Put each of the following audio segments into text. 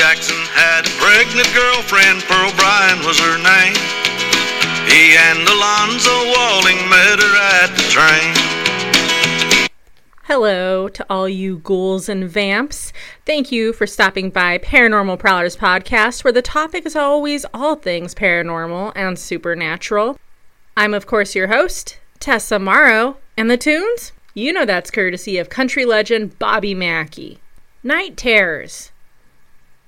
Jackson had a pregnant girlfriend, Pearl Bryan was her name. He and Alonzo Walling met her at the train. Hello to all you ghouls and vamps. Thank you for stopping by Paranormal Prowlers Podcast, where the topic is always all things paranormal and supernatural. I'm, of course, your host, Tessa Morrow, and the tunes? You know that's courtesy of country legend Bobby Mackey. Night Terrors.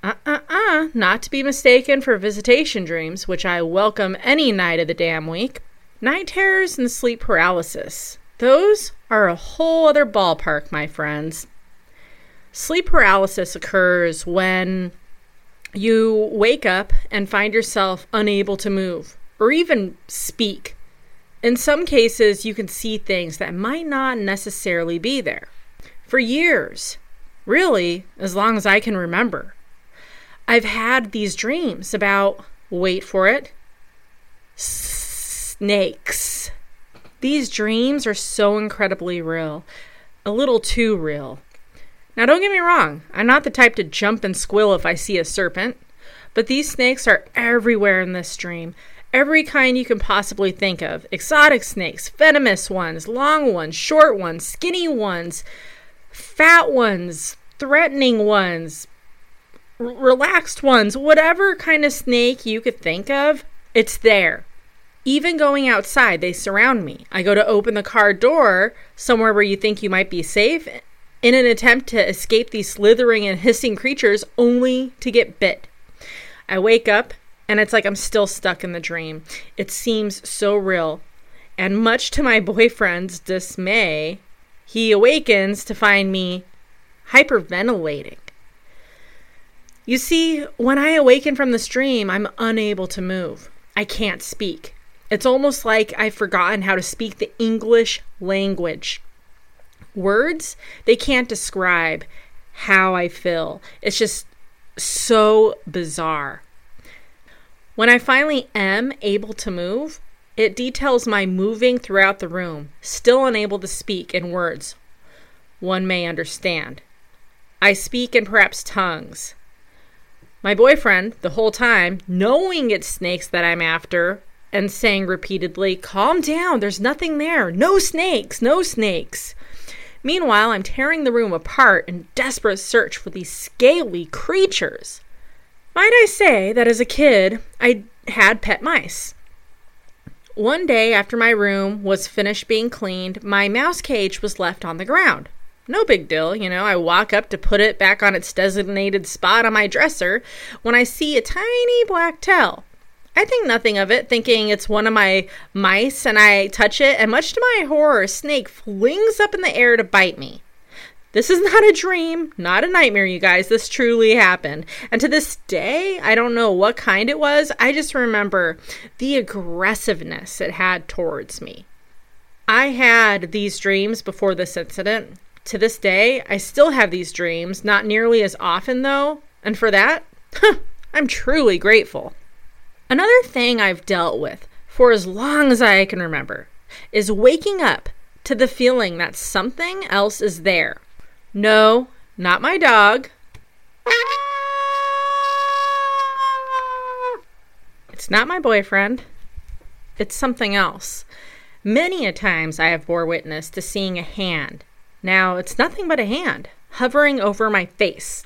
Uh uh uh, not to be mistaken for visitation dreams, which I welcome any night of the damn week. Night terrors and sleep paralysis. Those are a whole other ballpark, my friends. Sleep paralysis occurs when you wake up and find yourself unable to move or even speak. In some cases, you can see things that might not necessarily be there. For years, really, as long as I can remember, I've had these dreams about, wait for it, snakes. These dreams are so incredibly real, a little too real. Now, don't get me wrong, I'm not the type to jump and squill if I see a serpent, but these snakes are everywhere in this dream. Every kind you can possibly think of exotic snakes, venomous ones, long ones, short ones, skinny ones, fat ones, threatening ones, r- relaxed ones, whatever kind of snake you could think of, it's there. Even going outside, they surround me. I go to open the car door somewhere where you think you might be safe in an attempt to escape these slithering and hissing creatures only to get bit. I wake up and it's like I'm still stuck in the dream. It seems so real. And much to my boyfriend's dismay, he awakens to find me hyperventilating. You see, when I awaken from this dream, I'm unable to move. I can't speak. It's almost like I've forgotten how to speak the English language. Words, they can't describe how I feel. It's just so bizarre. When I finally am able to move, it details my moving throughout the room, still unable to speak in words one may understand. I speak in perhaps tongues. My boyfriend, the whole time, knowing it's snakes that I'm after, and saying repeatedly, Calm down, there's nothing there. No snakes, no snakes. Meanwhile, I'm tearing the room apart in desperate search for these scaly creatures. Might I say that as a kid, I had pet mice. One day after my room was finished being cleaned, my mouse cage was left on the ground. No big deal, you know. I walk up to put it back on its designated spot on my dresser when I see a tiny black tail. I think nothing of it, thinking it's one of my mice, and I touch it, and much to my horror, a snake flings up in the air to bite me. This is not a dream, not a nightmare, you guys. This truly happened. And to this day, I don't know what kind it was. I just remember the aggressiveness it had towards me. I had these dreams before this incident. To this day, I still have these dreams, not nearly as often though, and for that, I'm truly grateful. Another thing I've dealt with for as long as I can remember is waking up to the feeling that something else is there. No, not my dog. It's not my boyfriend. It's something else. Many a times I have bore witness to seeing a hand. Now, it's nothing but a hand hovering over my face,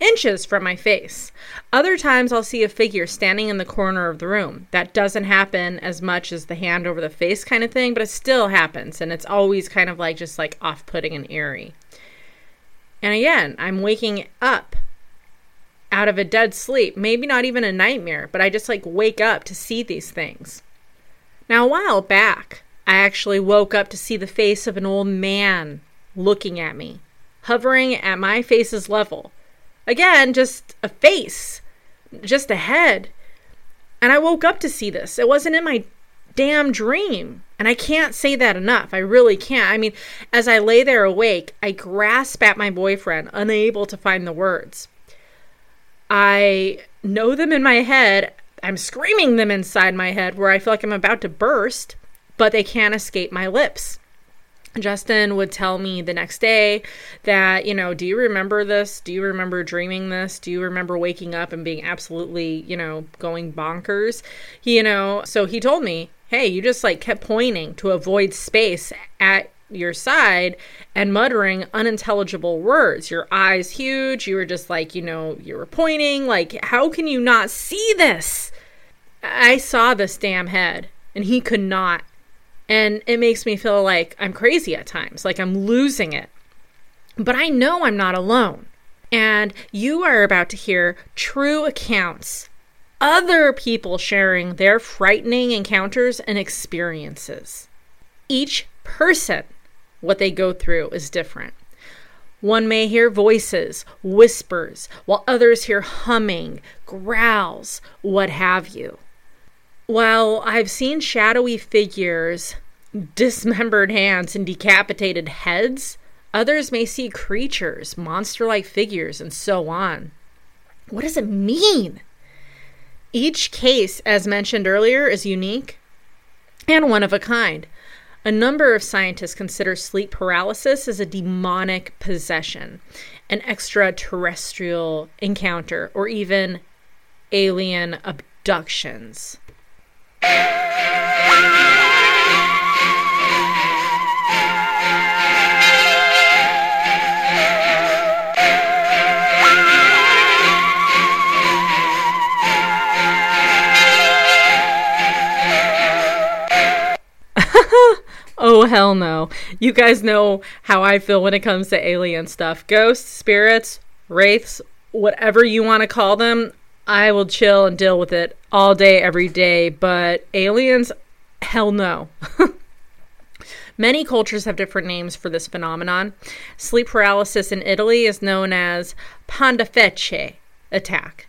inches from my face. Other times I'll see a figure standing in the corner of the room. That doesn't happen as much as the hand over the face kind of thing, but it still happens, and it's always kind of like just like off putting and eerie. And again, I'm waking up out of a dead sleep, maybe not even a nightmare, but I just like wake up to see these things. Now, a while back, I actually woke up to see the face of an old man looking at me, hovering at my face's level. Again, just a face, just a head. And I woke up to see this. It wasn't in my damn dream. And I can't say that enough. I really can't. I mean, as I lay there awake, I grasp at my boyfriend, unable to find the words. I know them in my head. I'm screaming them inside my head where I feel like I'm about to burst, but they can't escape my lips. Justin would tell me the next day that, you know, do you remember this? Do you remember dreaming this? Do you remember waking up and being absolutely, you know, going bonkers? You know, so he told me, hey, you just like kept pointing to avoid space at your side and muttering unintelligible words. Your eyes huge. You were just like, you know, you were pointing. Like, how can you not see this? I saw this damn head and he could not and it makes me feel like I'm crazy at times, like I'm losing it. But I know I'm not alone. And you are about to hear true accounts, other people sharing their frightening encounters and experiences. Each person, what they go through is different. One may hear voices, whispers, while others hear humming, growls, what have you. While I've seen shadowy figures, dismembered hands, and decapitated heads, others may see creatures, monster like figures, and so on. What does it mean? Each case, as mentioned earlier, is unique and one of a kind. A number of scientists consider sleep paralysis as a demonic possession, an extraterrestrial encounter, or even alien abductions. Oh, hell no. You guys know how I feel when it comes to alien stuff. Ghosts, spirits, wraiths, whatever you want to call them, I will chill and deal with it all day, every day. But aliens, hell no. Many cultures have different names for this phenomenon. Sleep paralysis in Italy is known as pandafeche attack.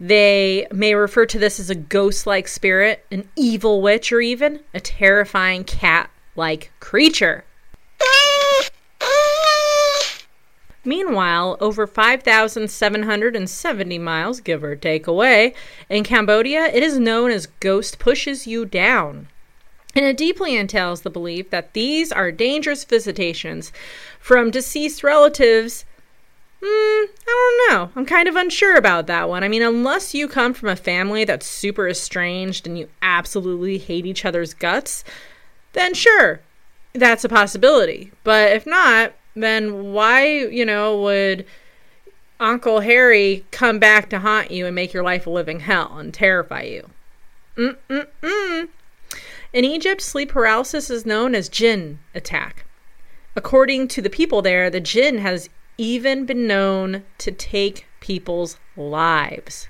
They may refer to this as a ghost like spirit, an evil witch, or even a terrifying cat like creature. Meanwhile, over 5,770 miles, give or take away, in Cambodia, it is known as Ghost Pushes You Down. And it deeply entails the belief that these are dangerous visitations from deceased relatives. Hmm, I don't know. I'm kind of unsure about that one. I mean, unless you come from a family that's super estranged and you absolutely hate each other's guts, then sure, that's a possibility. But if not, then why, you know, would Uncle Harry come back to haunt you and make your life a living hell and terrify you? Mm-mm-mm. In Egypt, sleep paralysis is known as jinn attack. According to the people there, the jinn has even been known to take people's lives.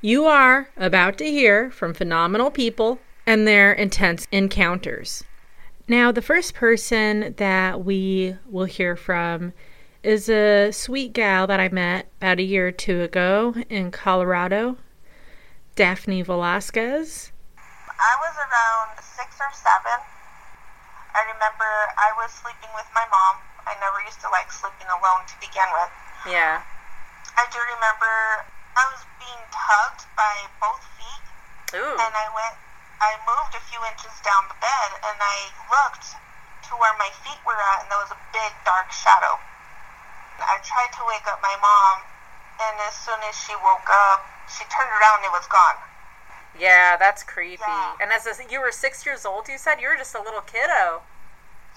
You are about to hear from phenomenal people and their intense encounters. Now, the first person that we will hear from is a sweet gal that I met about a year or two ago in Colorado, Daphne Velasquez. I was around six or seven. I remember I was sleeping with my mom. I never used to like sleeping alone to begin with. Yeah. I do remember I was being tugged by both feet, Ooh. and I went I moved a few inches down the bed and I looked to where my feet were at, and there was a big dark shadow. I tried to wake up my mom, and as soon as she woke up, she turned around and it was gone. Yeah, that's creepy. Yeah. And as a, you were six years old, you said you were just a little kiddo.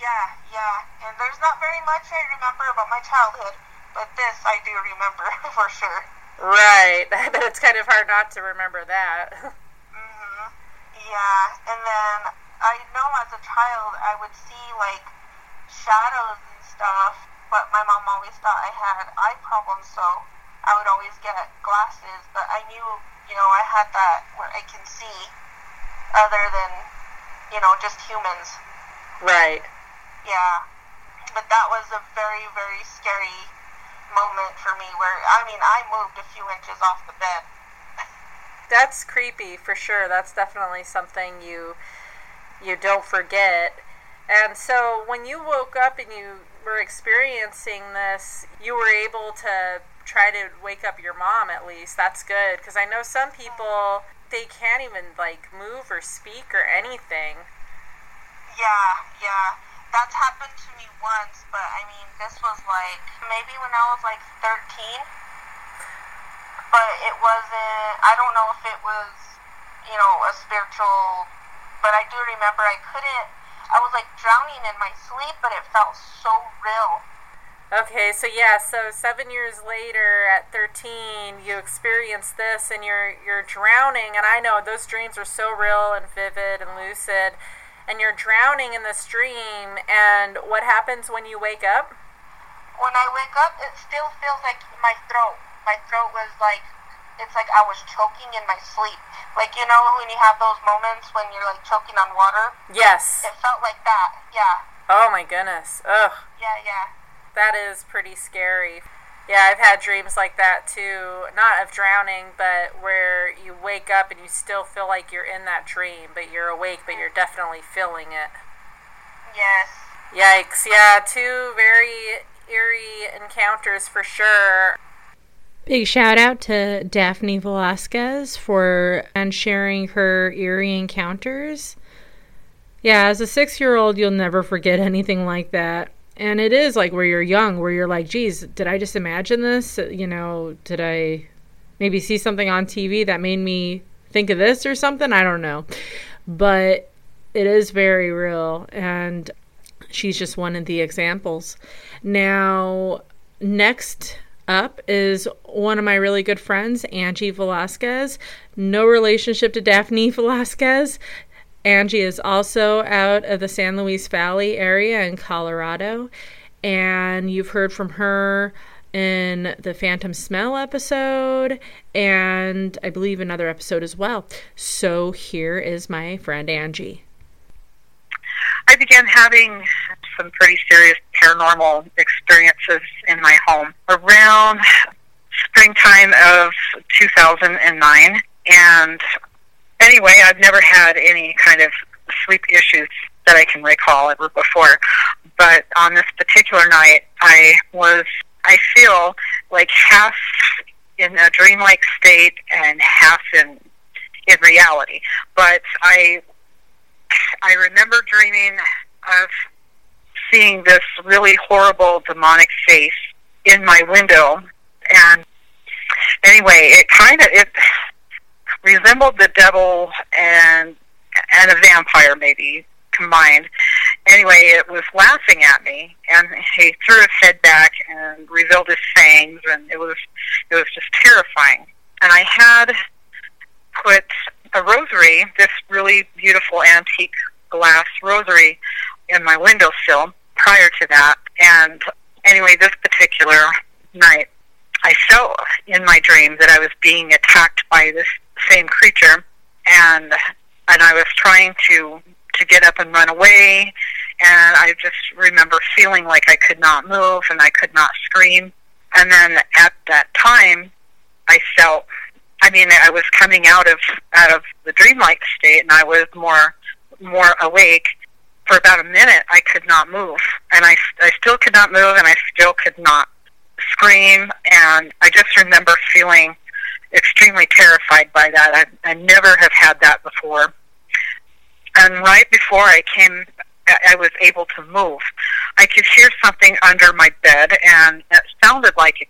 Yeah, yeah. And there's not very much I remember about my childhood, but this I do remember for sure. Right. But it's kind of hard not to remember that. Yeah, and then I know as a child I would see like shadows and stuff, but my mom always thought I had eye problems, so I would always get glasses. But I knew, you know, I had that where I can see other than, you know, just humans. right. Yeah, but that was a very, very scary moment for me where, I mean, I moved a few inches off the bed. That's creepy for sure. That's definitely something you you don't forget. And so when you woke up and you were experiencing this, you were able to try to wake up your mom at least. That's good because I know some people they can't even like move or speak or anything. Yeah, yeah. that's happened to me once, but I mean, this was like maybe when I was like 13. But it wasn't, I don't know if it was, you know, a spiritual, but I do remember I couldn't, I was like drowning in my sleep, but it felt so real. Okay, so yeah, so seven years later at 13, you experience this and you're you're drowning, and I know those dreams are so real and vivid and lucid and you're drowning in the stream. And what happens when you wake up? When I wake up, it still feels like my throat. My throat was like, it's like I was choking in my sleep. Like, you know, when you have those moments when you're like choking on water? Yes. It felt like that, yeah. Oh my goodness. Ugh. Yeah, yeah. That is pretty scary. Yeah, I've had dreams like that too. Not of drowning, but where you wake up and you still feel like you're in that dream, but you're awake, but you're definitely feeling it. Yes. Yikes. Yeah, two very eerie encounters for sure. Big shout out to Daphne Velasquez for and sharing her eerie encounters. Yeah, as a six year old, you'll never forget anything like that. And it is like where you're young where you're like geez did i just imagine this? You know did i maybe see something on tv that made me think of this or something? I don't know. But it is very real and she's just one of the examples. Now next up is one of my really good friends, Angie Velasquez. No relationship to Daphne Velasquez. Angie is also out of the San Luis Valley area in Colorado. And you've heard from her in the Phantom Smell episode and I believe another episode as well. So here is my friend Angie. I began having some pretty serious paranormal experiences in my home around springtime of 2009 and anyway, I've never had any kind of sleep issues that I can recall ever before. But on this particular night, I was, I feel like half in a dreamlike state and half in in reality. But I I remember dreaming of seeing this really horrible demonic face in my window and anyway, it kind of it resembled the devil and and a vampire maybe combined. Anyway, it was laughing at me, and he threw his head back and revealed his fangs, and it was it was just terrifying. And I had put a rosary, this really beautiful antique glass rosary, in my windowsill prior to that. And anyway, this particular night, I felt in my dream that I was being attacked by this same creature, and and I was trying to to get up and run away, and I just remember feeling like I could not move and I could not scream. And then at that time, I felt. I mean, I was coming out of out of the dreamlike state, and I was more more awake. For about a minute, I could not move, and I I still could not move, and I still could not scream. And I just remember feeling extremely terrified by that. I, I never have had that before. And right before I came, I was able to move. I could hear something under my bed, and it sounded like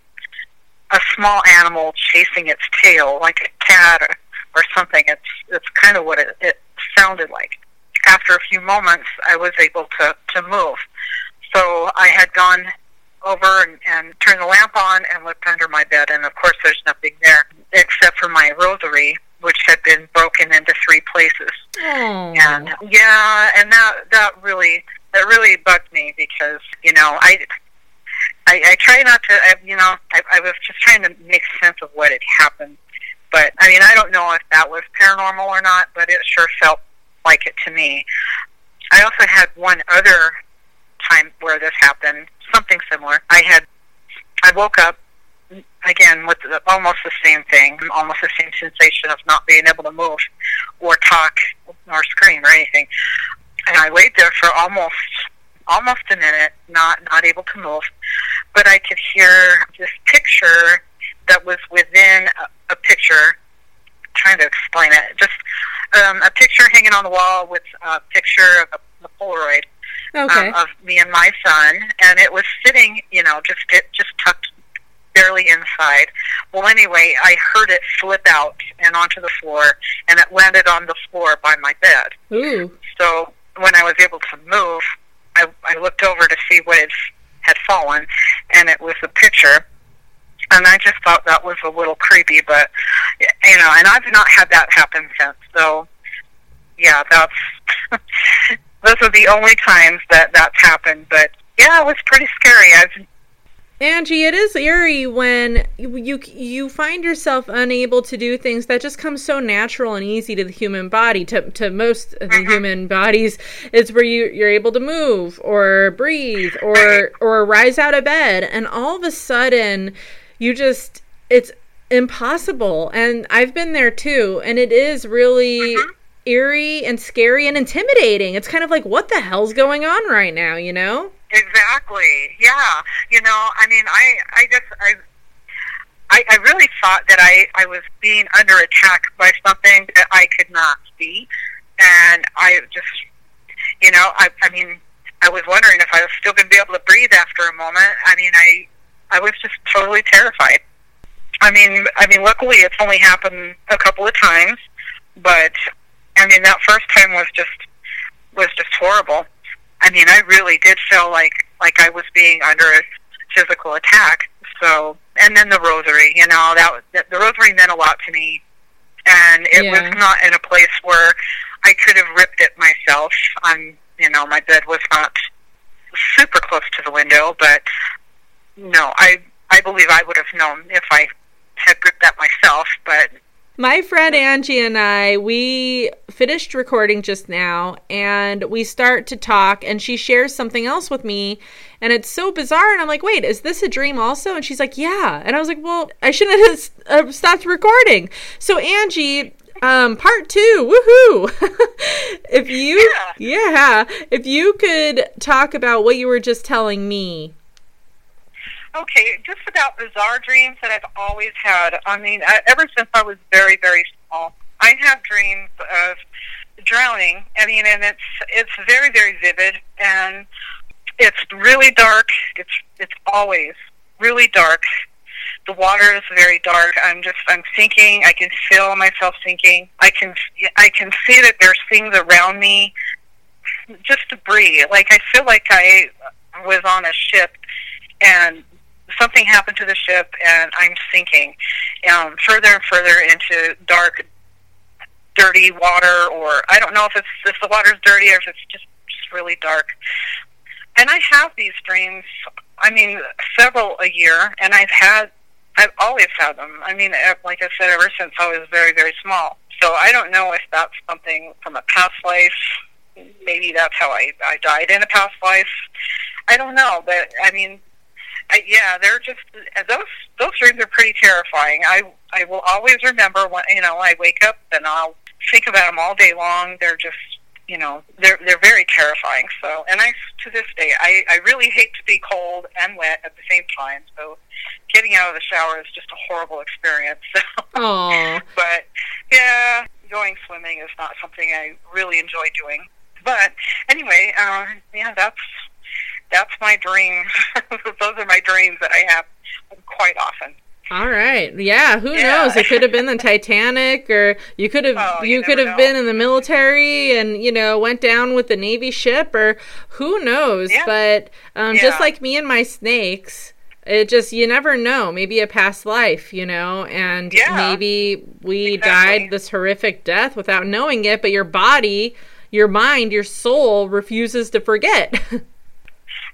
a small animal chasing its tail, like a cat or, or something. It's it's kind of what it, it sounded like. After a few moments, I was able to to move. So I had gone over and, and turned the lamp on and looked under my bed, and of course, there's nothing there except for my rosary, which had been broken into three places. Oh. And yeah, and that that really that really bugged me because you know I. I, I try not to, I, you know, I, I was just trying to make sense of what had happened. But, I mean, I don't know if that was paranormal or not, but it sure felt like it to me. I also had one other time where this happened, something similar. I had, I woke up again with the, almost the same thing, almost the same sensation of not being able to move or talk or scream or anything. And I laid there for almost almost a minute, not not able to move, but I could hear this picture that was within a, a picture. Trying to explain it, just um, a picture hanging on the wall with a picture of a, a Polaroid Okay. um, of me and my son, and it was sitting, you know, just it just tucked barely inside. Well, anyway, I heard it slip out and onto the floor, and it landed on the floor by my bed. Ooh. So when I was able to move, I, I looked over to see what had, had fallen, and it was a picture. And I just thought that was a little creepy, but you know, and I've not had that happen since. So, yeah, that's those are the only times that that's happened. But yeah, it was pretty scary. I've Angie, it is eerie when you, you you find yourself unable to do things that just come so natural and easy to the human body. To to most of the mm-hmm. human bodies, it's where you you're able to move or breathe or or rise out of bed, and all of a sudden, you just it's impossible. And I've been there too, and it is really mm-hmm. eerie and scary and intimidating. It's kind of like what the hell's going on right now, you know? Exactly. Yeah. You know, I mean, I, I just, I, I, I really thought that I, I was being under attack by something that I could not see, and I just, you know, I, I mean, I was wondering if I was still going to be able to breathe after a moment. I mean, I, I was just totally terrified. I mean, I mean, luckily it's only happened a couple of times, but I mean, that first time was just was just horrible. I mean, I really did feel like like I was being under a physical attack. So, and then the rosary, you know, that that- the rosary meant a lot to me, and it Yeah. was not in a place where I could have ripped it myself. I'm, you know, my bed was not super close to the window, but no, I I believe I would have known if I had ripped that myself. But My friend Angie and I, we finished recording just now and we start to talk and she shares something else with me and it's so bizarre and I'm like, "Wait, is this a dream also?" And she's like, "Yeah." And I was like, "Well, I shouldn't have stopped recording." So Angie, um part 2. Woohoo. if you yeah, if you could talk about what you were just telling me. Okay, just about bizarre dreams that I've always had. I mean, ever since I was very, very small, I have dreams of drowning. I mean, and it's it's very, very vivid, and it's really dark. It's it's always really dark. The water is very dark. I'm just I'm sinking. I can feel myself sinking. I can I can see that there's things around me. Just debris. Like I feel like I was on a ship and something happened to the ship and I'm sinking um, further and further into dark, dirty water, or I don't know if it's if the water's dirty or if it's just just really dark. And I have these dreams. I mean, several a year, and I've had, I've always had them. I mean, like I said, ever since I was very, very small. So I don't know if that's something from a past life. Maybe that's how I I died in a past life. I don't know, but I mean, I, yeah, they're just those those dreams are pretty terrifying. I I will always remember when you know I wake up and I'll think about them all day long. They're just you know they're they're very terrifying. So and I to this day I I really hate to be cold and wet at the same time. So getting out of the shower is just a horrible experience. So Oh. but yeah, going swimming is not something I really enjoy doing. But anyway, uh, yeah, that's that's my dream. Those are my dreams that I have quite often. All right. Yeah, who Yeah. knows? It could have been the Titanic or you could have Oh, you, you could have know. been in the military and, you know, went down with the Navy ship or who knows? Yeah. But um just like me and my snakes, it just you never know. Maybe a past life, you know, and Yeah. maybe we Exactly. died this horrific death without knowing it, but your body, your mind, your soul refuses to forget.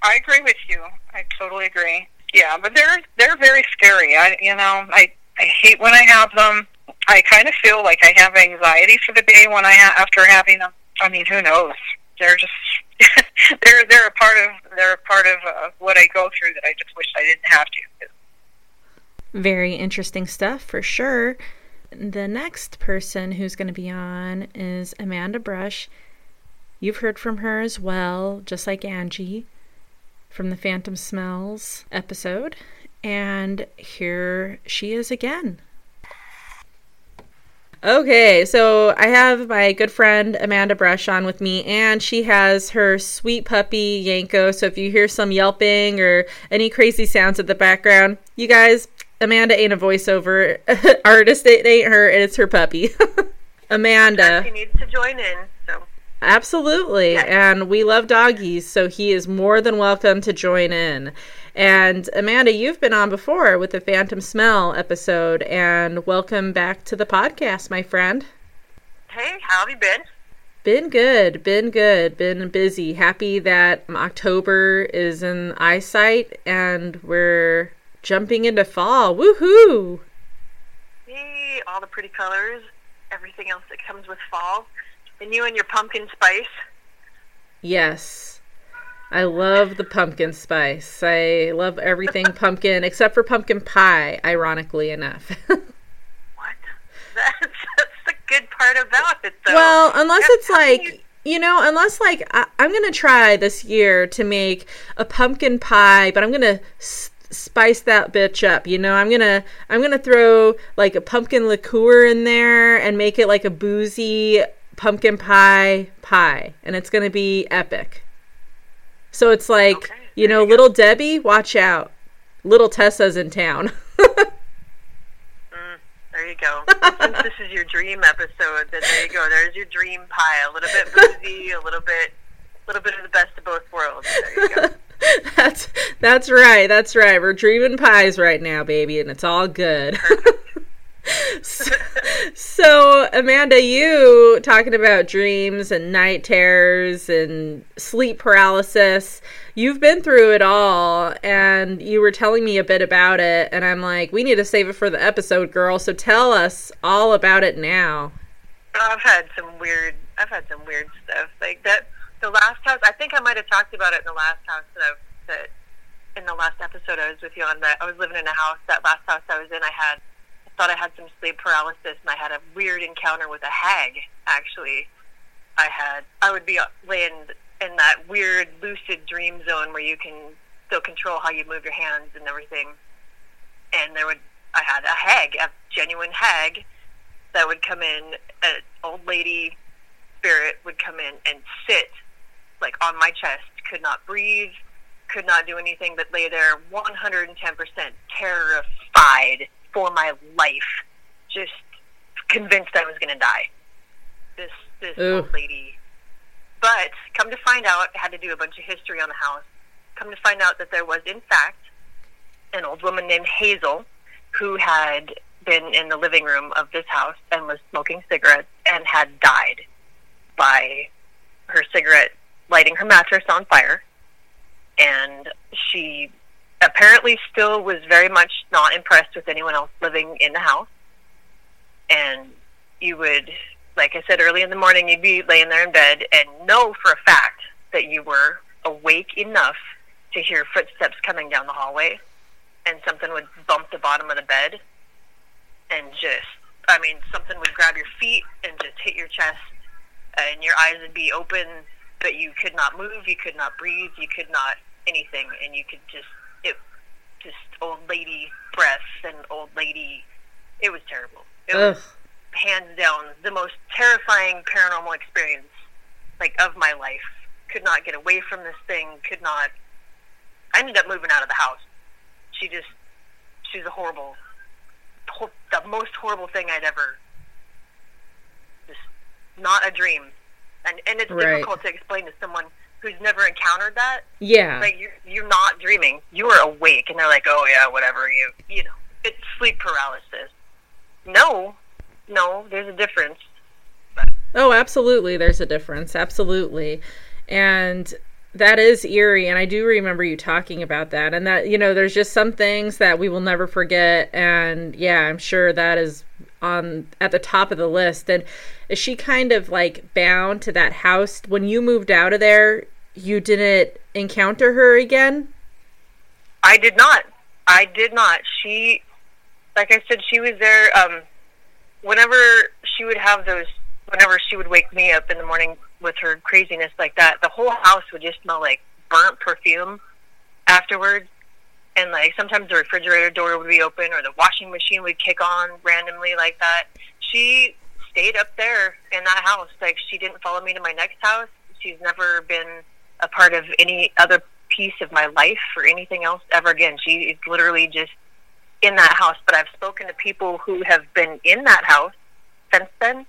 I agree with you. I totally agree. Yeah, but they're they're very scary. I you know I I hate when I have them. I kind of feel like I have anxiety for the day when I ha- after having them. I mean, who knows? They're just they're they're a part of they're a part of uh, what I go through that I just wish I didn't have to. Very interesting stuff for sure. The next person who's going to be on is Amanda Brush. You've heard from her as well, just like Angie from the Phantom Smells episode. And here she is again. Okay, so I have my good friend Amanda Brush on with me, and she has her sweet puppy Yanko. So if you hear some yelping or any crazy sounds in the background, you guys, Amanda ain't a voiceover artist. It ain't her, it's her puppy. Amanda. She needs to join in. So Absolutely. And we love doggies, so he is more than welcome to join in. And Amanda, you've been on before with the Phantom Smell episode, and welcome back to the podcast, my friend. hey, how have you been? Been good, been good, been busy. Happy that October is in eyesight and we're jumping into fall. Woohoo! Yay, all the pretty colors, everything else that comes with fall, and you and your pumpkin spice. Yes. I love the pumpkin spice. I love everything pumpkin except for pumpkin pie, ironically enough. What? That's, that's the good part about it, though. well, unless it's like, you- you know, unless like I, I'm going to try this year to make a pumpkin pie, but I'm going to s- spice that bitch up. You know, I'm to I'm going to throw like a pumpkin liqueur in there and make it like a boozy pumpkin pie pie, and it's going to be epic. So it's like, Okay, you know, you go. little Debbie, watch out. Little Tessa's in town. Mm, there you go. Since this is your dream episode, then there you go. There's your dream pie. A little bit boozy, a little bit, a little bit of the best of both worlds. There you go. that's that's right. That's right. We're dreaming pies right now, baby, and it's all good. So, Amanda, you talking about dreams and night terrors and sleep paralysis. You've been through it all, and you were telling me a bit about it, and I'm like, we need to save it for the episode, girl. So tell us all about it now. I've had some weird. I've had some weird stuff like that. The last house, I think I might have talked about it in the last house that I that in the last episode I was with you on. That I was living in a house. That last house I was in, I had thought I had some sleep paralysis, and I had a weird encounter with a hag. Actually, I had I would be laying in that weird lucid dream zone where you can still control how you move your hands and everything. And there would I had a hag, a genuine hag that would come in, an old lady spirit would come in and sit like on my chest, could not breathe, could not do anything but lay there 110% terrified for my life, just convinced I was going to die. This this Ooh. old lady. But come to find out, I had to do a bunch of history on the house. Come to find out that there was, in fact, an old woman named Hazel who had been in the living room of this house and was smoking cigarettes and had died by her cigarette lighting her mattress on fire. And she apparently still was very much not impressed with anyone else living in the house. And you would, like I said early in the morning, you'd be laying there in bed and know for a fact that you were awake enough to hear footsteps coming down the hallway and something would bump the bottom of the bed and just I mean something would grab your feet and just hit your chest and your eyes would be open but you could not move, you could not breathe, you could not anything and you could just it just old lady breaths and old lady it was terrible. It was hands down the most terrifying paranormal experience like of my life. Could not get away from this thing, could not I ended up moving out of the house. She just she's a horrible hor- the most horrible thing I'd ever just not a dream. And and it's Right. difficult to explain to someone who's never encountered that. Yeah. Like you're you're not dreaming. You are awake and they're like, Oh yeah, whatever you you know. It's sleep paralysis. No. No, there's a difference. Oh, absolutely. There's a difference. Absolutely. And that is eerie. And I do remember you talking about that. And that, you know, there's just some things that we will never forget. And yeah, I'm sure that is on at the top of the list. And is she kind of like bound to that house? When you moved out of there, you didn't encounter her again? I did not. I did not. She, like I said, she was there. Um, whenever she would have those, whenever she would wake me up in the morning with her craziness like that, the whole house would just smell like burnt perfume afterwards. And like sometimes the refrigerator door would be open or the washing machine would kick on randomly like that. She stayed up there in that house. Like she didn't follow me to my next house. She's never been a part of any other piece of my life or anything else ever again. She is literally just in that house. But I've spoken to people who have been in that house since then,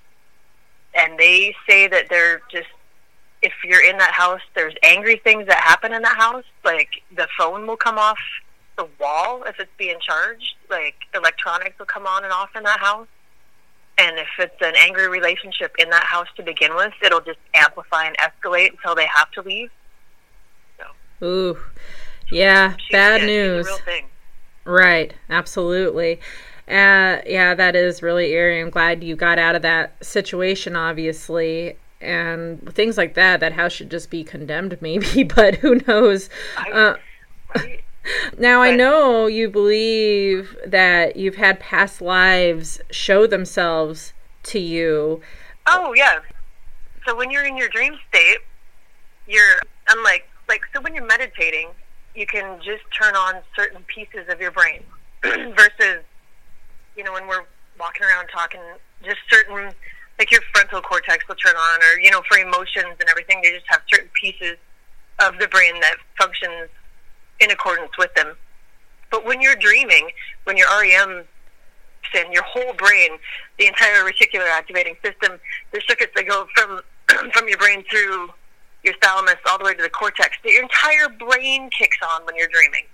and they say that they're just if you're in that house, there's angry things that happen in that house. Like the phone will come off the wall if it's being charged. Like electronics will come on and off in that house. And if it's an angry relationship in that house to begin with, it'll just amplify and escalate until they have to leave. So, Ooh. Yeah, bad yeah, news. Right, absolutely. Uh, yeah, that is really eerie. I'm glad you got out of that situation, obviously. And things like that, that house should just be condemned, maybe, but who knows? Uh, Right? Now, I know you believe that you've had past lives show themselves to you. Oh yeah. So when you're in your dream state, you're unlike like so when you're meditating, you can just turn on certain pieces of your brain versus you know when we're walking around talking just certain like your frontal cortex will turn on or you know for emotions and everything they just have certain pieces of the brain that functions in accordance with them. But when you're dreaming, when you're REM in your whole brain, the entire reticular activating system, the circuits that go from from your brain through your thalamus all the way to the cortex, the your entire brain kicks on when you're dreaming,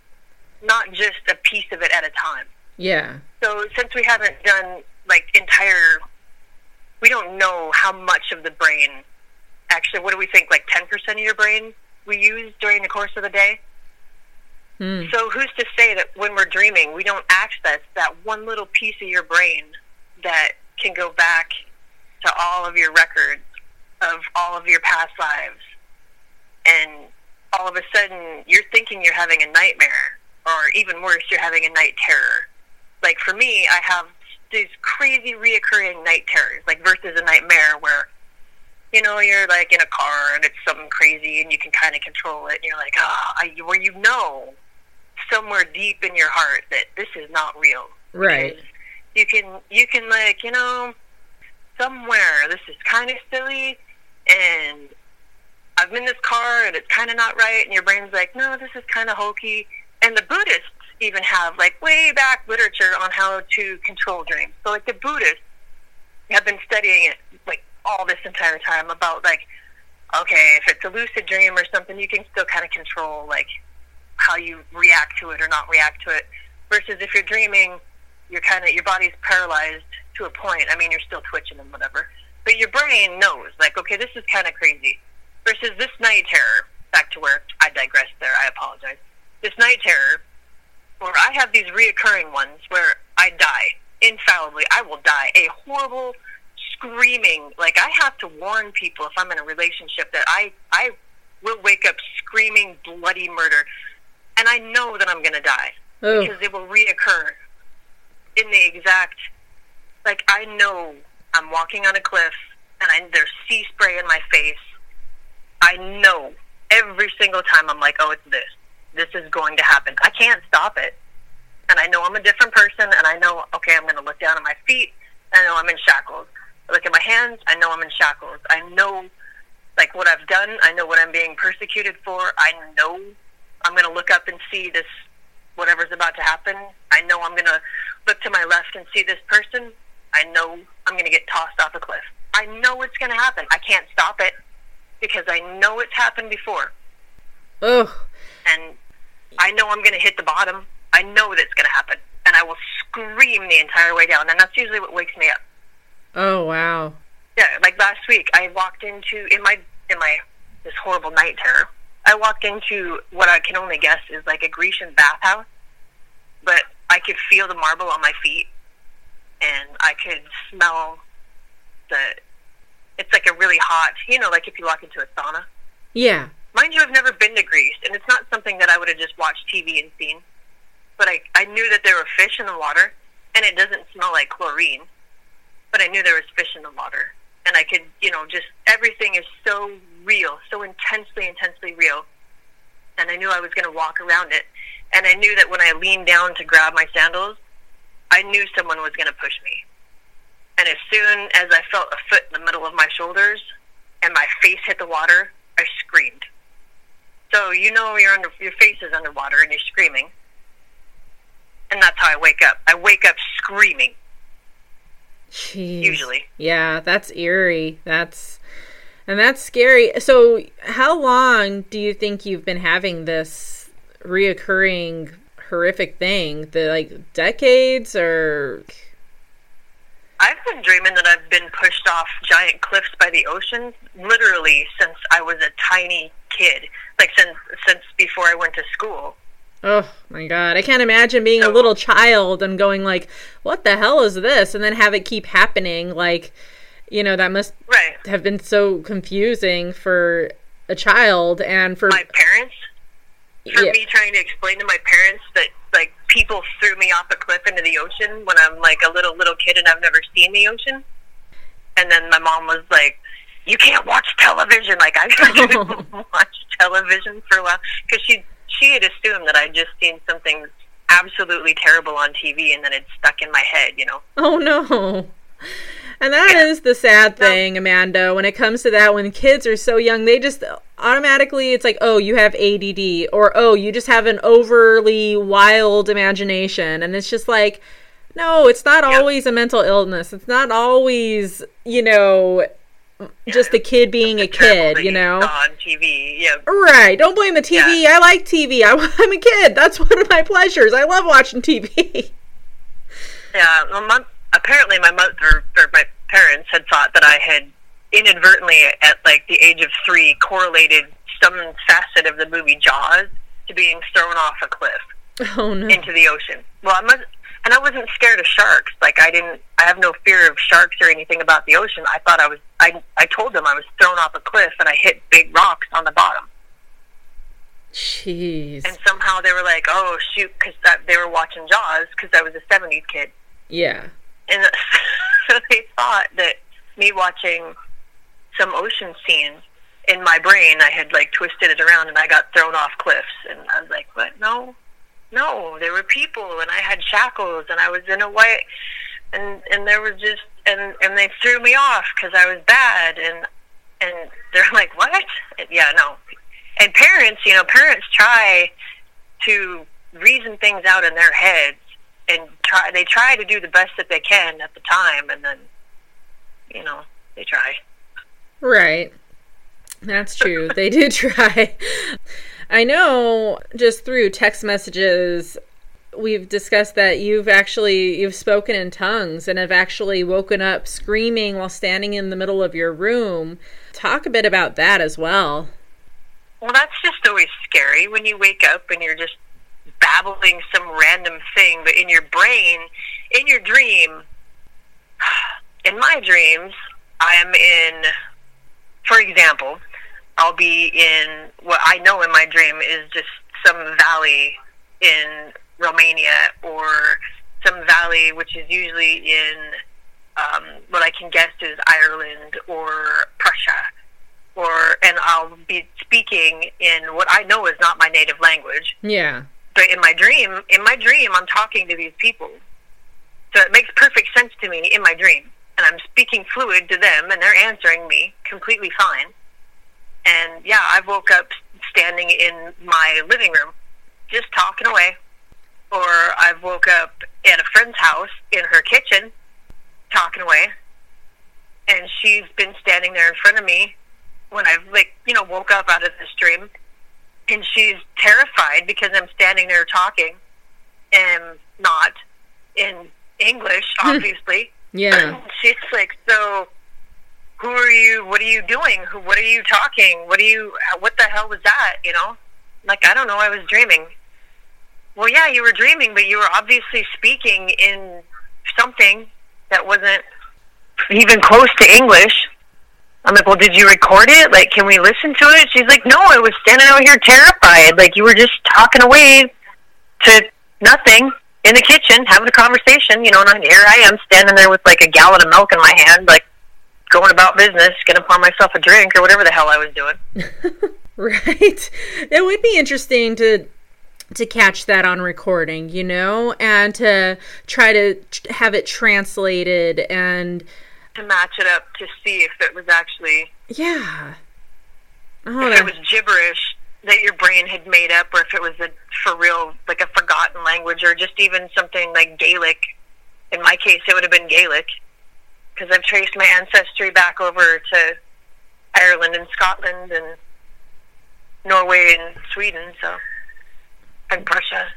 not just a piece of it at a time. Yeah. So since we haven't done like entire, we don't know how much of the brain. Actually, what do we think? Like ten percent of your brain we use during the course of the day. Hmm. So who's to say that when we're dreaming, we don't access that one little piece of your brain that can go back to all of your records of all of your past lives, and all of a sudden you're thinking you're having a nightmare, or even worse, you're having a night terror. Like for me, I have these crazy reoccurring night terrors, like versus a nightmare where you know, you're like in a car and it's something crazy and you can kind of control it and you're like, ah, I where you know somewhere deep in your heart that this is not real. Right. Because You can, you can like, you know, somewhere this is kind of silly and I'm in this car and it's kind of not right and your brain's like, no, this is kind of hokey. And the Buddhists even have like way back literature on how to control dreams. So like the Buddhists have been studying it like all this entire time about like okay if it's a lucid dream or something you can still kind of control like how you react to it or not react to it versus if you're dreaming you're kind of your body's paralyzed to a point. I mean you're still twitching and whatever but your brain knows like okay this is kind of crazy. Versus this night terror back to where i digress there i apologize. This night terror where i have these reoccurring ones where i die infallibly i will die a horrible screaming like i have to warn people if i'm in a relationship that i i will wake up screaming bloody murder and i know that i'm going to die Oh, because it will reoccur in the exact like i know i'm walking on a cliff and I, there's sea spray in my face. I know every single time i'm like oh it's this. This is going to happen. I can't stop it. And i know i'm a different person and i know okay i'm going to look down at my feet. I know i'm in shackles. I look at my hands. I know i'm in shackles. I know like what i've done. I know what i'm being persecuted for. I know i'm going to look up and see this whatever's about to happen. I know I'm going to look to my left and see this person. I know I'm going to get tossed off a cliff. I know it's going to happen. I can't stop it because I know it's happened before. oh, And I know I'm going to hit the bottom. I know that it's going to happen. And I will scream the entire way down. And that's usually what wakes me up. oh, wow. Yeah, like last week, I walked into in my in my this horrible night terror. I walked into what I can only guess is like a Grecian bathhouse, but I could feel the marble on my feet, and I could smell the. It's like a really hot, you know, like if you walk into a sauna. Yeah. Mind you, I've never been to Greece, and it's not something that I would have just watched TV and seen. But I, I knew that there were fish in the water, and it doesn't smell like chlorine. But I knew there was fish in the water, and I could, you know, just everything is so real, so intensely, intensely real. And I knew I was going to walk around it, and I knew that when I leaned down to grab my sandals, I knew someone was going to push me. And as soon as I felt a foot in the middle of my shoulders and my face hit the water, I screamed. So you know you're under your face is underwater and you're screaming. And that's how I wake up. I wake up screaming. Jeez. Usually. Yeah, that's eerie. That's and that's scary. So, how long do you think you've been having this reoccurring horrific thing? The like decades or I've been dreaming that I've been pushed off giant cliffs by the ocean literally since I was a tiny kid. Like since since before I went to school. Oh my god, I can't imagine being a little child and going like, "What the hell is this?" and then have it keep happening like, you know, that must Right. have been so confusing for a child and for My parents for yeah. me trying to explain to my parents that like people threw me off a cliff into the ocean when I'm like a little little kid and I've never seen the ocean. And then my mom was like, "You can't watch television." Like I couldn't watch television for a while because she she had assumed that I'd just seen something absolutely terrible on TV and then it stuck in my head. You know. Oh no. And that is the sad thing, Amanda. When it comes to that, when kids are so young, they just automatically, it's like, oh, you have ADD, or oh, you just have an overly wild imagination. And it's just like, no, it's not always a mental illness. It's not always, you know, just a kid being a kid, you know? on TV. Yeah. Right. Don't blame the TV. Yeah. I like TV. I, I'm a kid. That's one of my pleasures. I love watching TV. Yeah, well, my, apparently my mother or my parents had thought that I had inadvertently, at like the age of three, correlated some facet of the movie Jaws to being thrown off a cliff Oh, no. into the ocean. Well, I must, and I wasn't scared of sharks. Like I didn't, I have no fear of sharks or anything about the ocean. I thought I was, I, I told them I was thrown off a cliff and I hit big rocks on the bottom. Jeez. And somehow they were like, "Oh shoot," because they were watching Jaws because I was a '70s kid. Yeah. And so they thought that me watching some ocean scene in my brain, I had like twisted it around and I got thrown off cliffs. And I was like, "What? No, no. There were people, and I had shackles, and I was in a white, and and there was just and and they threw me off because I was bad, and and they're like, what? And, yeah, no. And parents, you know, parents try to reason things out in their heads and try they try to do the best that they can at the time and then you know they try Right. That's true. they do try. I know just through text messages we've discussed that you've actually you've spoken in tongues and have actually woken up screaming while standing in the middle of your room. Talk a bit about that as well. well that's just always scary when you wake up and you're just babbling some random thing but in your brain in your dream in my dreams i am in for example i'll be in what i know in my dream is just some valley in romania or some valley which is usually in um, what i can guess is ireland or prussia or and i'll be speaking in what i know is not my native language Yeah. But in my dream, in my dream, I'm talking to these people. So it makes perfect sense to me in my dream. And I'm speaking fluid to them, and they're answering me completely fine. And yeah, I woke up standing in my living room, just talking away. Or I've woke up at a friend's house in her kitchen, talking away. And she's been standing there in front of me when I've, like, you know, woke up out of this dream and she's terrified because I'm standing there talking and not in English, hmm. obviously. Yeah. she's like, "So, who are you? What are you doing? Who? What are you talking? What are you? Uh, what the hell was that? You know? Like, I don't know. I was dreaming. Well, yeah, you were dreaming, but you were obviously speaking in something that wasn't even close to English. I'm like, well, did you record it? Like, can we listen to it? She's like, no, I was standing out here terrified. Like, you were just talking away to nothing in the kitchen, having a conversation, you know, and here I am standing there with like a gallon of milk in my hand, like going about business, gonna pour myself a drink or whatever the hell I was doing. Right. It would be interesting to to catch that on recording, you know, and to try to have it translated and To match it up to see if it was actually yeah. Oh, if it was gibberish that your brain had made up, or if it was a for real like a forgotten language, or just even something like Gaelic. In my case, it would have been Gaelic because I've traced my ancestry back over to Ireland and Scotland and Norway and Sweden, so and Prussia.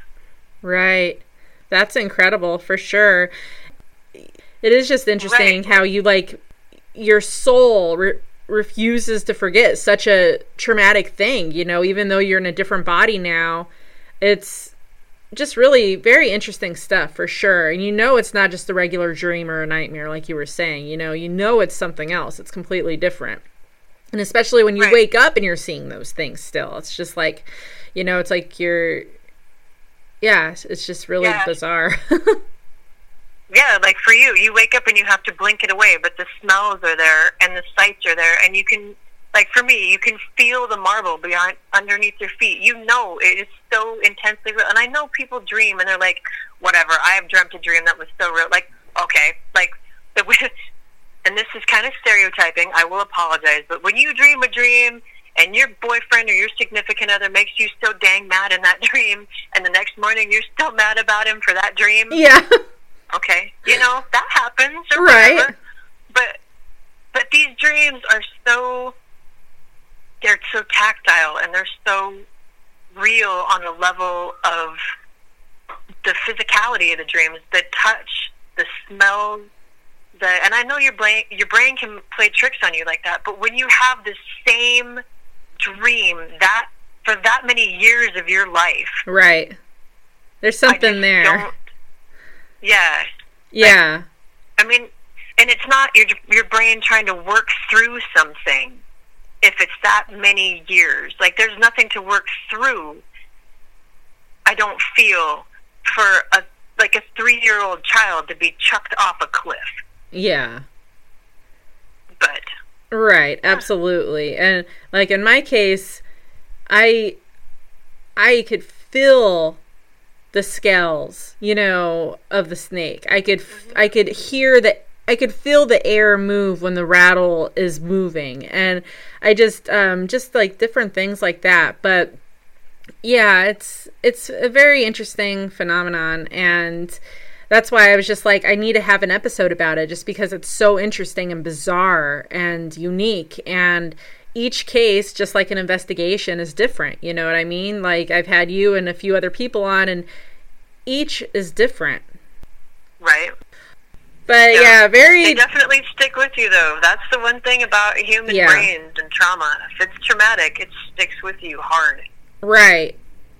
Right. That's incredible for sure. It is just interesting Right. how you like your soul re- refuses to forget such a traumatic thing, you know, even though you're in a different body now. It's just really very interesting stuff for sure. And you know it's not just a regular dream or a nightmare like you were saying, you know, you know it's something else. It's completely different. And especially when you Right. wake up and you're seeing those things still. It's just like, you know, it's like you're yeah, it's- just really Yeah. bizarre. Yeah, like for you, you wake up and you have to blink it away, but the smells are there and the sights are there, and you can, like for me, you can feel the marble behind underneath your feet. You know it is so intensely real, and I know people dream and they're like, whatever. I have dreamt a dream that was so real. Like, okay, like the and this is kind of stereotyping. I will apologize, but when you dream a dream and your boyfriend or your significant other makes you so dang mad in that dream, and the next morning you're still mad about him for that dream, yeah. Okay you know that happens or Right. whatever but but these dreams are so they're so tactile and they're so real on the level of the physicality of the dreams the touch the smell the and i know your brain your brain can play tricks on you like that but when you have the same dream that for that many years of your life Right. There's something there. Yeah Yeah. I mean, and it's not your your brain trying to work through something if it's that many years. Like there's nothing to work through. I don't feel for a like a three year old child to be chucked off a cliff. Yeah. But Right, absolutely. And like in my case, I I could feel the scales, you know, of the snake. I could I could hear the I could feel the air move when the rattle is moving. And I just um just like different things like that. But yeah, it's it's a very interesting phenomenon and that's why I was just like, I need to have an episode about it just because it's so interesting and bizarre and unique. And each case, just like an investigation, is different. You know what I mean? Like, I've had you and a few other people on, and each is different. right. But Yeah. yeah, very. They definitely stick with you though. That's the one thing about human Yeah. brains and trauma. If it's traumatic, it sticks with you hard. Right.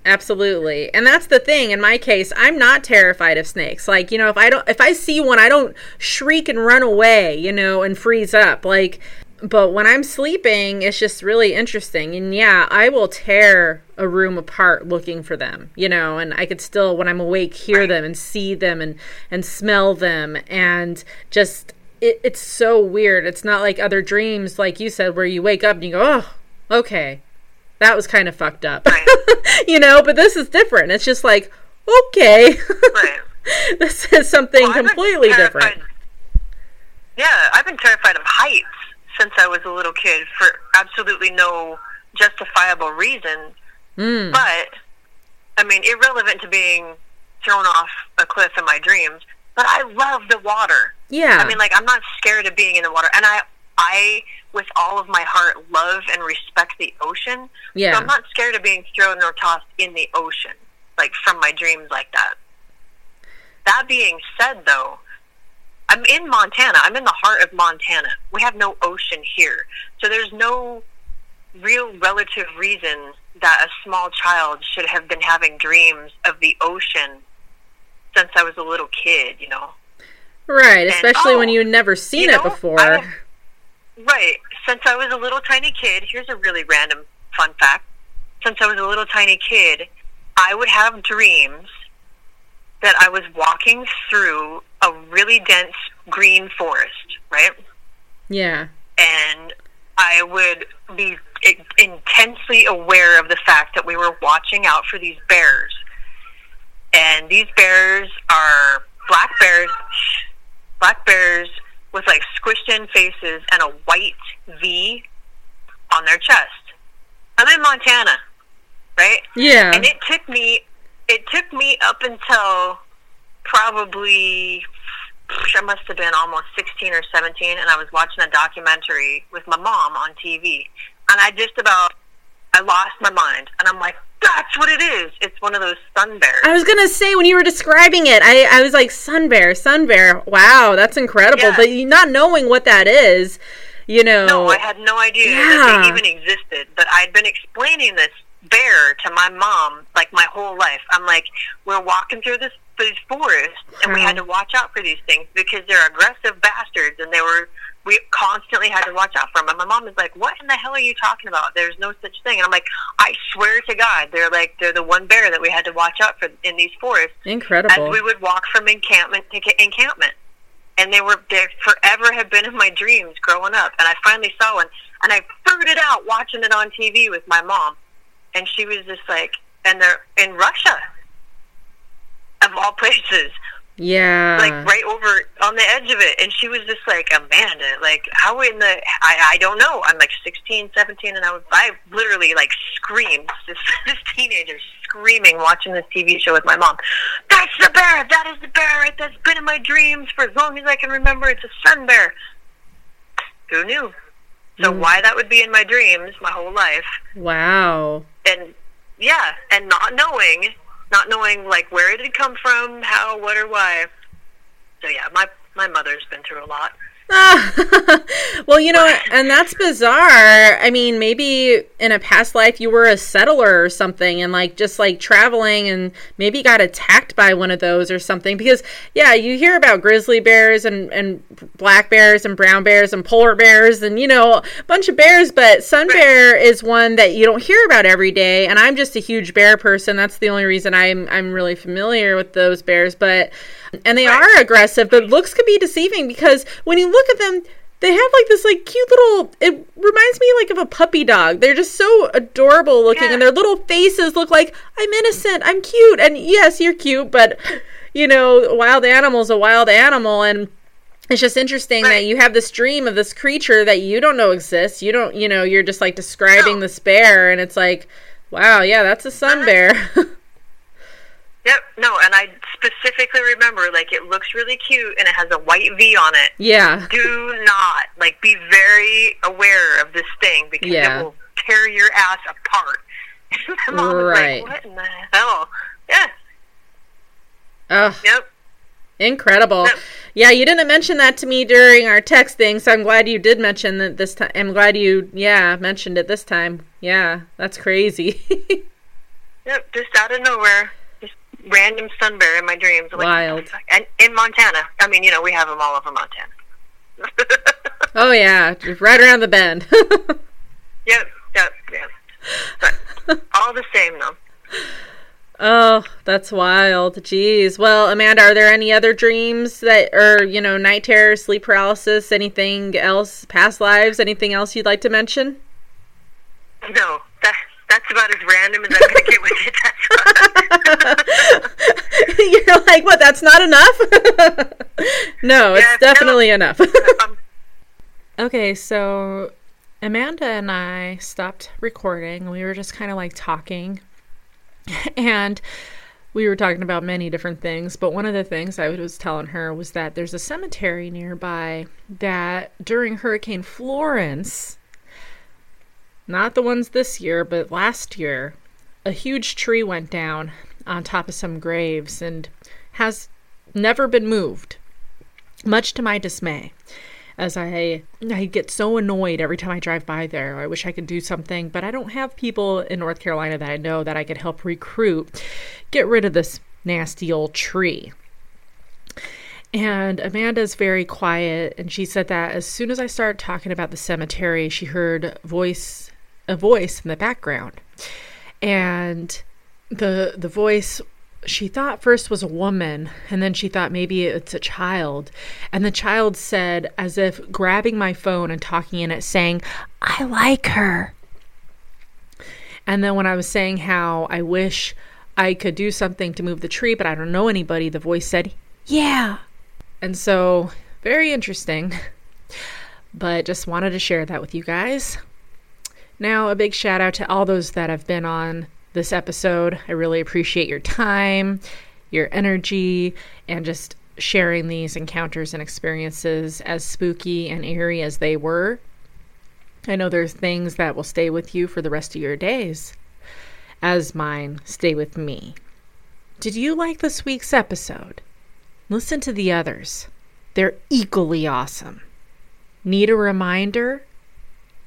Absolutely. And that's the thing in my case, I'm not terrified of snakes. Like, you know, if I don't if I see one, I don't shriek and run away, you know, and freeze up. Like but when I'm sleeping, it's just really interesting. And yeah, I will tear a room apart looking for them, you know, and I could still when I'm awake hear them and see them and and smell them and just it, it's so weird. It's not like other dreams like you said where you wake up and you go, "Oh, okay." That was kind of fucked up. you know, but this is different. It's just like, okay. Right. this is something Well, completely different. Yeah, I've been terrified of heights since I was a little kid for absolutely no justifiable reason. Mm. But, I mean, irrelevant to being thrown off a cliff in my dreams, but I love the water. Yeah. I mean, like, I'm not scared of being in the water. And I, I, with all of my heart, love and respect the ocean. yeah. So I'm not scared of being thrown or tossed in the ocean, like from my dreams like that. That being said, though, I'm in Montana. I'm in the heart of Montana. We have no ocean here. So there's no real relative reason that a small child should have been having dreams of the ocean since I was a little kid, you know? right. Especially when oh, you've never seen you it before. Right. Since I was a little tiny kid, here's a really random fun fact. Since I was a little tiny kid, I would have dreams that I was walking through a really dense green forest, right? yeah. And I would be intensely aware of the fact that we were watching out for these bears. and these bears are black bears, black bears with like squished in faces and a white V on their chest. I'm in Montana, right? Yeah. And it took me, it took me up until probably, I must have been almost 16 or 17, and I was watching a documentary with my mom on TV, and I just about, I lost my mind, and I'm like, that's what it is. It's one of those sun bears. I was gonna say when you were describing it, I, I was like sun bear, sun bear. Wow, that's incredible. Yeah. But you not knowing what that is, you know. No, I had no idea Yeah. that they even existed. But I'd been explaining this bear to my mom like my whole life. I'm like, we're walking through this these forests, and we had to uh-huh. watch out for these things because they're aggressive bastards, and they were. We constantly had to watch out for them. And my mom is like, "What in the hell are you talking about? There's no such thing." And I'm like, "I swear to God, they're like they're the one bear that we had to watch out for in these forests." incredible. as we would walk from encampment to encampment. And they were they forever have been in my dreams growing up. And I finally saw one, and I figured it out watching it on TV with my mom, and she was just like, and they're in Russia, of all places, yeah. like right over on the edge of it. And she was just like, Amanda, like how in the I I don't know. I'm like 16, 17, and I was I literally like screamed. This this teenager screaming watching this TV show with my mom. That's the bear. That is the bear. That's been in my dreams for as long as I can remember. It's a sun bear. Who knew? So mm. why that would be in my dreams my whole life, wow. and yeah, and not knowing, not knowing like where it had come from, how, what, or why. So yeah, my my mother's been through a lot. well, you know, and that's bizarre. I mean, maybe in a past life you were a settler or something and like just like traveling and maybe got attacked by one of those or something. Because, yeah, you hear about grizzly bears and, and black bears and brown bears and polar bears and, you know, a bunch of bears, but sun bear is one that you don't hear about every day. And I'm just a huge bear person. That's the only reason I'm, I'm really familiar with those bears. But, and they Right. are aggressive, but looks can be deceiving because when you look at them, they have like this like cute little it reminds me like of a puppy dog. They're just so adorable looking Yeah. and their little faces look like I'm innocent, I'm cute. And yes, you're cute, but you know, a wild animal's a wild animal and it's just interesting that you have this dream of this creature that you don't know exists. You don't, you know, you're just like describing No. this bear and it's like, wow, yeah, that's a sun Uh-huh. bear. Yep, no, and I specifically remember like it looks really cute and it has a white V on it. yeah. Do not like be very aware of this thing because Yeah. it will tear your ass apart. My mom was Right. like, "What in the hell?" Yeah, Ugh. yep. Incredible. Yep. Yeah, you didn't mention that to me during our text thing, so I'm glad you did mention that this time. I'm glad you, yeah, mentioned it this time. Yeah, that's crazy. Yep, just out of nowhere, random sun bear in my dreams. Like, Wild. "What the fuck?" And in Montana. I mean, you know, we have them all over Montana. oh yeah, just right around the bend. yep, yep, yep. But all the same, though. oh, that's wild. Jeez. Well, Amanda, are there any other dreams that, or you know, night terrors, sleep paralysis, anything else, past lives, anything else you'd like to mention? No, that that's about as random as I'm going to get with it. That's You're like, what? That's not enough? no, Yeah, it's definitely enough. um, Okay, so Amanda and I stopped recording. We were just kind of like talking. And we were talking about many different things, but one of the things I was telling her was that there's a cemetery nearby that during Hurricane Florence, not the ones this year, but last year, a huge tree went down on top of some graves and has never been moved, much to my dismay as I I get so annoyed every time I drive by there. I wish I could do something, but I don't have people in North Carolina that I know that I could help recruit get rid of this nasty old tree. And Amanda's very quiet and she said that as soon as I started talking about the cemetery, she heard voice a voice in the background. And the the voice she thought first was a woman and then she thought maybe it's a child and the child said as if grabbing my phone and talking in it saying i like her and then when i was saying how i wish I could do something to move the tree, but I don't know anybody. The voice said, Yeah. And so, very interesting. But just wanted to share that with you guys. Now, a big shout out to all those that have been on this episode. I really appreciate your time, your energy, and just sharing these encounters and experiences as spooky and eerie as they were. I know there's things that will stay with you for the rest of your days, as mine stay with me. Did you like this week's episode? Listen to the others, they're equally awesome. Need a reminder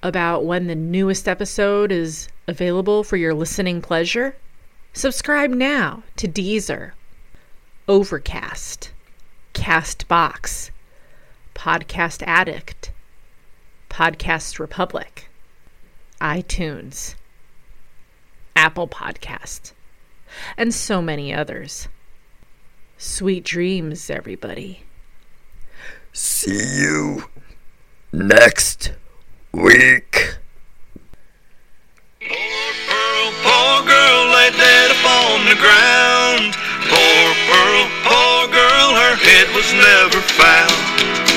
about when the newest episode is available for your listening pleasure? Subscribe now to Deezer, Overcast, Castbox, Podcast Addict, Podcast Republic, iTunes, Apple Podcast, and so many others. Sweet dreams, everybody. See you next week. Poor Pearl, poor girl, lay dead upon the ground. Poor Pearl, poor girl, her head was never found.